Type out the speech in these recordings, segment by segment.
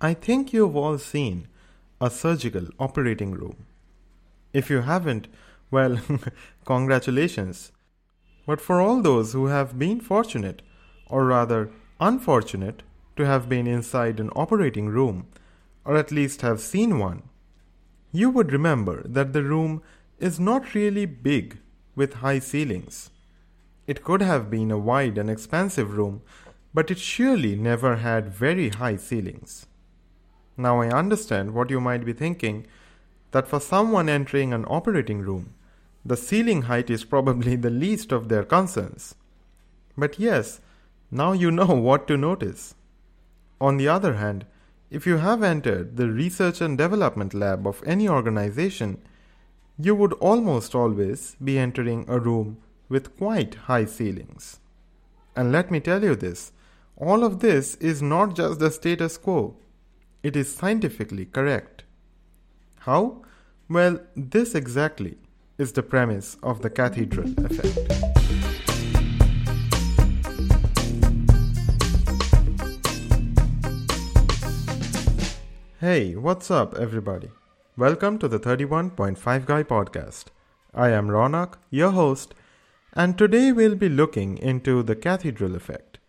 I think you've all seen a surgical operating room. If you haven't, well, congratulations. But for all those who have been fortunate, or rather unfortunate, to have been inside an operating room, or at least have seen one, you would remember that the room is not really big with high ceilings. It could have been a wide and expansive room, but it surely never had very high ceilings. Now I understand what you might be thinking that for someone entering an operating room, the ceiling height is probably the least of their concerns. But yes, now you know what to notice. On the other hand, if you have entered the research and development lab of any organization, you would almost always be entering a room with quite high ceilings. And let me tell you this all of this is not just the status quo. It is scientifically correct. How? Well, this exactly is the premise of the cathedral effect. Hey, what's up, everybody? Welcome to the 31.5 Guy podcast. I am Rounak, your host, and today we'll be looking into the cathedral effect,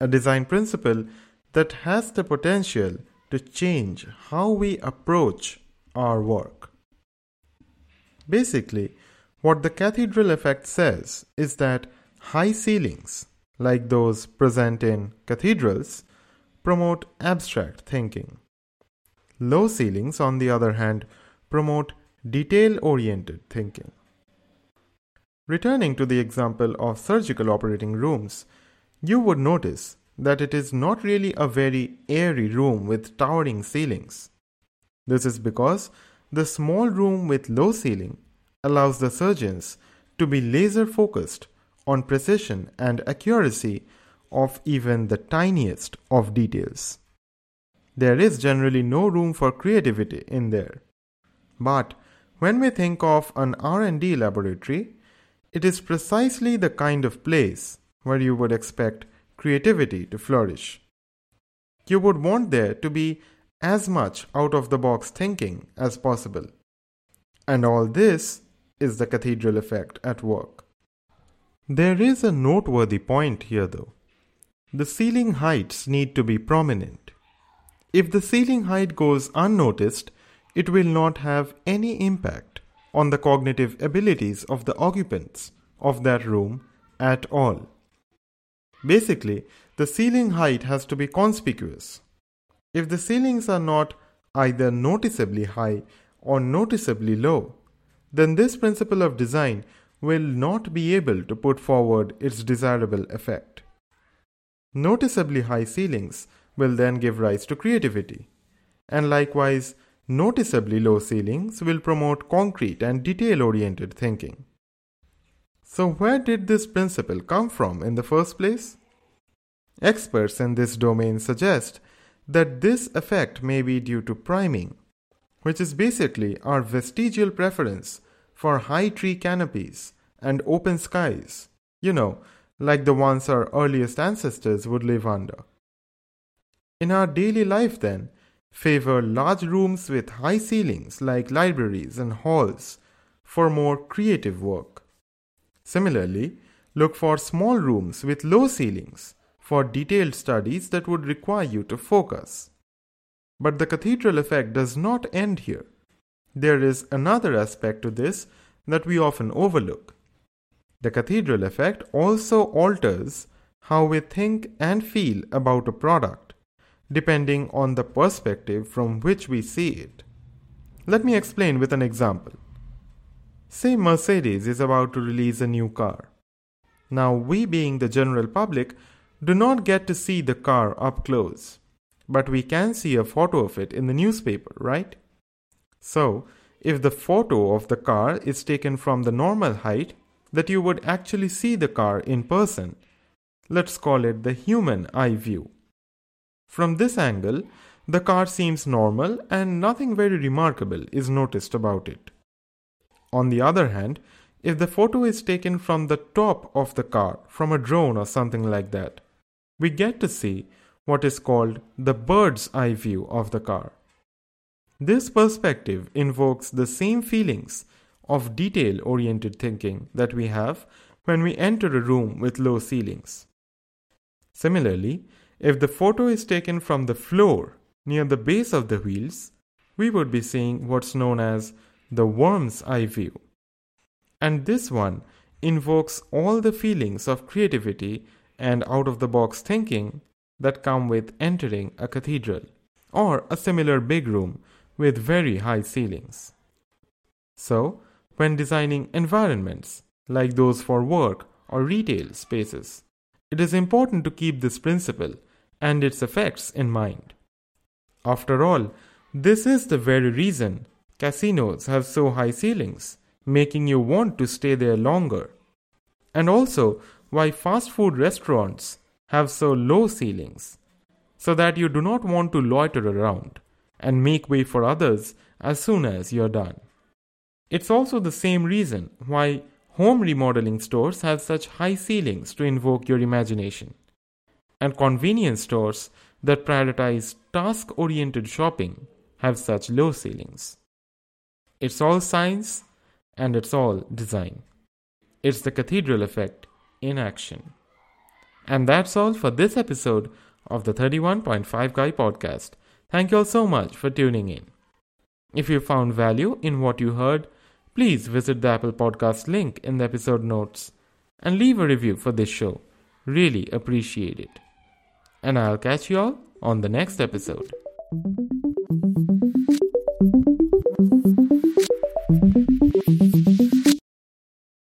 a design principle that has the potential to change how we approach our work. Basically, what the cathedral effect says is that high ceilings, like those present in cathedrals, promote abstract thinking. Low ceilings, on the other hand, promote detail oriented thinking. Returning to the example of surgical operating rooms, you would notice that it is not really a very airy room with towering ceilings. This is because the small room with low ceiling allows the surgeons to be laser focused on precision and accuracy of even the tiniest of details. There is generally no room for creativity in there. But when we think of an R&D laboratory, it is precisely the kind of place where you would expect creativity to flourish. You would want there to be as much out of the box thinking as possible. And all this is the cathedral effect at work. There is a noteworthy point here though. The ceiling heights need to be prominent. If the ceiling height goes unnoticed, it will not have any impact on the cognitive abilities of the occupants of that room at all. Basically, the ceiling height has to be conspicuous. If the ceilings are not either noticeably high or noticeably low, then this principle of design will not be able to put forward its desirable effect. Noticeably high ceilings will then give rise to creativity, and likewise, noticeably low ceilings will promote concrete and detail oriented thinking. So, where did this principle come from in the first place? Experts in this domain suggest that this effect may be due to priming, which is basically our vestigial preference for high tree canopies and open skies, you know, like the ones our earliest ancestors would live under. In our daily life, then, favor large rooms with high ceilings like libraries and halls for more creative work. Similarly, look for small rooms with low ceilings for detailed studies that would require you to focus. But the cathedral effect does not end here. There is another aspect to this that we often overlook. The cathedral effect also alters how we think and feel about a product, depending on the perspective from which we see it. Let me explain with an example. Say Mercedes is about to release a new car. Now, we being the general public do not get to see the car up close, but we can see a photo of it in the newspaper, right? So, if the photo of the car is taken from the normal height that you would actually see the car in person, let's call it the human eye view. From this angle, the car seems normal and nothing very remarkable is noticed about it. On the other hand, if the photo is taken from the top of the car, from a drone or something like that, we get to see what is called the bird's eye view of the car. This perspective invokes the same feelings of detail oriented thinking that we have when we enter a room with low ceilings. Similarly, if the photo is taken from the floor near the base of the wheels, we would be seeing what's known as the worm's eye view. And this one invokes all the feelings of creativity and out of the box thinking that come with entering a cathedral or a similar big room with very high ceilings. So, when designing environments like those for work or retail spaces, it is important to keep this principle and its effects in mind. After all, this is the very reason casinos have so high ceilings, making you want to stay there longer. And also, why fast food restaurants have so low ceilings, so that you do not want to loiter around and make way for others as soon as you're done. It's also the same reason why home remodeling stores have such high ceilings to invoke your imagination and convenience stores that prioritize task oriented shopping have such low ceilings. It's all science and it's all design. It's the cathedral effect in action. And that's all for this episode of the 31.5 Guy podcast. Thank you all so much for tuning in. If you found value in what you heard, please visit the Apple Podcast link in the episode notes and leave a review for this show. Really appreciate it and I'll catch you all on the next episode.